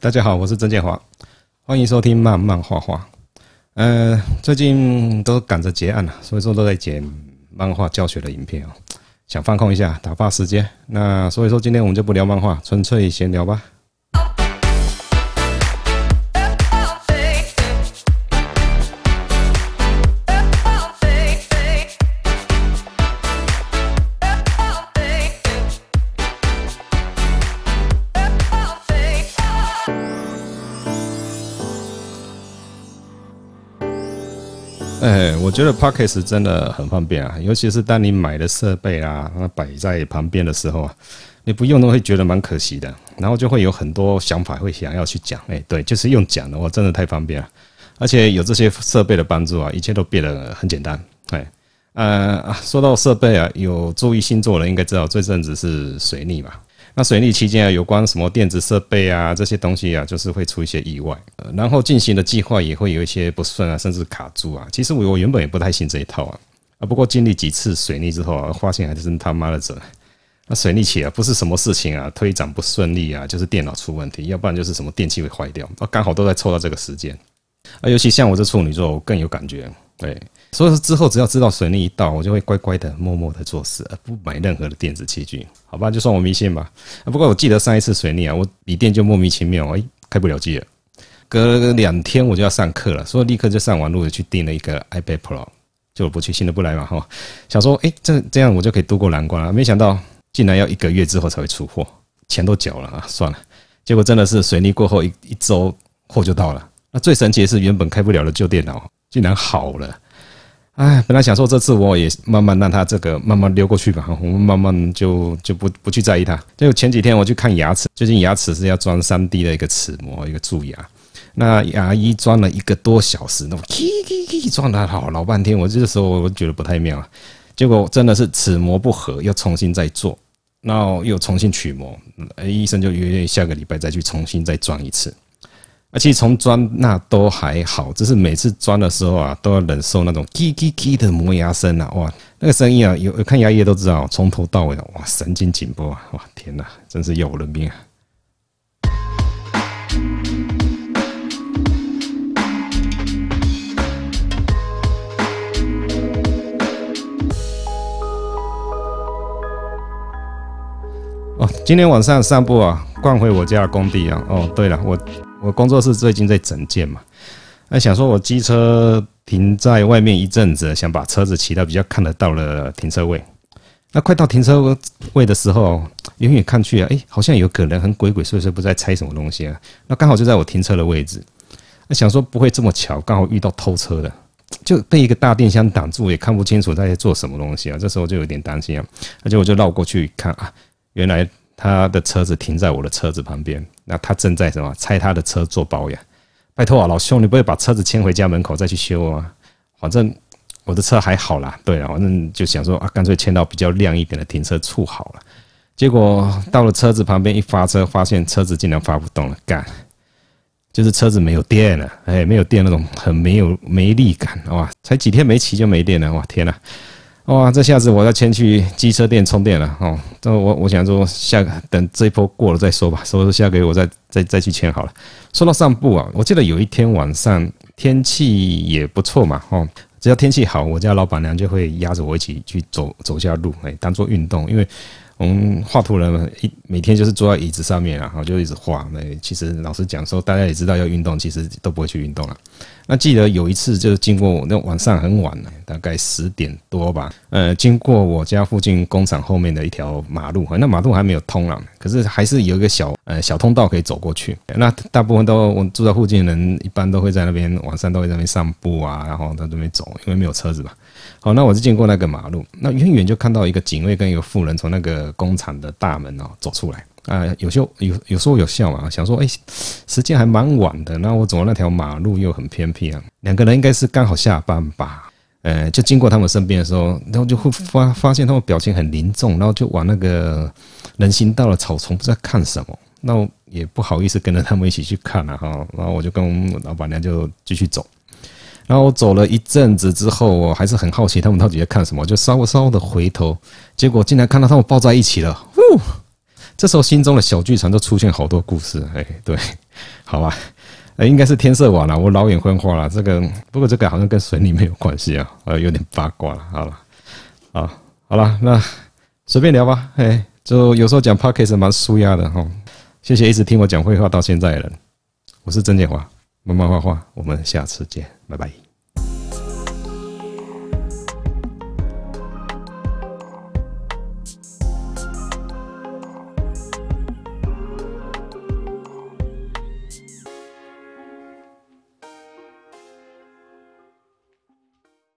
大家好，我是曾建华，欢迎收听漫漫画画。呃，最近都赶着结案了，所以说都在剪漫画教学的影片哦，想放空一下，打发时间。那所以说今天我们就不聊漫画，纯粹闲聊吧。哎，我觉得 Podcast 真的很方便啊，尤其是当你买的设备啊，那摆在旁边的时候啊，你不用都会觉得蛮可惜的，然后就会有很多想法会想要去讲。哎，对，就是用讲的，话，真的太方便了，而且有这些设备的帮助啊，一切都变得很简单。哎，呃，说到设备啊，有注意星座的人应该知道，这阵子是水逆嘛。那水逆期间啊，有关什么电子设备啊这些东西啊，就是会出一些意外，然后进行的计划也会有一些不顺啊，甚至卡住啊。其实我我原本也不太信这一套啊，啊不过经历几次水逆之后啊，发现还是他妈的准。那水逆期啊，不是什么事情啊推展不顺利啊，就是电脑出问题，要不然就是什么电器会坏掉，啊刚好都在凑到这个时间。啊，尤其像我这处女座，我更有感觉，对。所以说之后只要知道水逆一到，我就会乖乖的、默默的做事，而不买任何的电子器具。好吧，就算我迷信吧。不过我记得上一次水逆啊，我笔电就莫名其妙哎开不了机了。隔了两天我就要上课了，所以立刻就上网路去订了一个 iPad Pro，就不去新的不来嘛哈。想说哎这这样我就可以度过难关了，没想到竟然要一个月之后才会出货，钱都缴了啊，算了。结果真的是水逆过后一一周货就到了。那最神奇的是，原本开不了的旧电脑竟然好了。哎，本来想说这次我也慢慢让它这个慢慢溜过去吧，我们慢慢就就不不去在意它。就前几天我去看牙齿，最近牙齿是要装三 D 的一个齿模，一个蛀牙。那牙医装了一个多小时，那么叽叽叽装了好老半天，我这个时候我觉得不太妙。结果真的是齿模不合，要重新再做，然后又重新取模，医生就约下个礼拜再去重新再装一次。而且从钻那都还好，只是每次钻的时候啊，都要忍受那种“叽叽叽”的磨牙声啊！哇，那个声音啊，有看牙医都知道，从头到尾的哇，神经紧迫啊！哇，天哪，真是要我的命啊！哦，今天晚上散步啊，逛回我家的工地啊。哦，对了，我。我工作室最近在整建嘛，那想说我机车停在外面一阵子，想把车子骑到比较看得到的停车位。那快到停车位的时候，远远看去啊，哎，好像有个人很鬼鬼祟祟，不知道在拆什么东西啊。那刚好就在我停车的位置，那想说不会这么巧，刚好遇到偷车的，就被一个大电箱挡住，也看不清楚在做什么东西啊。这时候就有点担心啊，而且我就绕过去看啊，原来。他的车子停在我的车子旁边，那他正在什么拆他的车做保养？拜托啊，老兄，你不会把车子牵回家门口再去修啊？反正我的车还好啦，对啊，反正就想说啊，干脆牵到比较亮一点的停车处好了。结果到了车子旁边一发车，发现车子竟然发不动了，干，就是车子没有电了，哎，没有电那种很没有没力感，哇，才几天没骑就没电了，哇，天呐！哇，这下子我要先去机车店充电了哦。这我我想说，下等这一波过了再说吧。所以说下个月我再再再去签好了。说到散步啊，我记得有一天晚上天气也不错嘛，哦，只要天气好，我家老板娘就会压着我一起去走走下路，哎，当做运动，因为。我们画图人一每天就是坐在椅子上面，然后就一直画。那其实老实讲说，大家也知道要运动，其实都不会去运动了。那记得有一次就是经过那晚上很晚了，大概十点多吧。呃，经过我家附近工厂后面的一条马路，那马路还没有通了，可是还是有一个小呃小通道可以走过去。那大部分都我住在附近的人，一般都会在那边晚上都会在那边散步啊，然后在那边走，因为没有车子嘛。好，那我就经过那个马路，那远远就看到一个警卫跟一个妇人从那个工厂的大门哦走出来啊，有时候有有说有笑嘛，想说哎，时间还蛮晚的，那我走那条马路又很偏僻啊，两个人应该是刚好下班吧，呃，就经过他们身边的时候，然后就会发发现他们表情很凝重，然后就往那个人行道的草丛不知道看什么，那我也不好意思跟着他们一起去看了哈，然后我就跟老板娘就继续走。然后我走了一阵子之后，我还是很好奇他们到底在看什么，就稍稍的回头，结果竟然看到他们抱在一起了。呜，这时候心中的小剧场就出现好多故事。哎，对，好吧，哎，应该是天色晚了，我老眼昏花了。这个不过这个好像跟水里没有关系啊，呃，有点八卦了。好了，啊，好了，那随便聊吧。哎，就有时候讲 podcast 蛮舒压的哈。谢谢一直听我讲废话到现在的人，我是曾建华，慢慢画画，我们下次见，拜拜。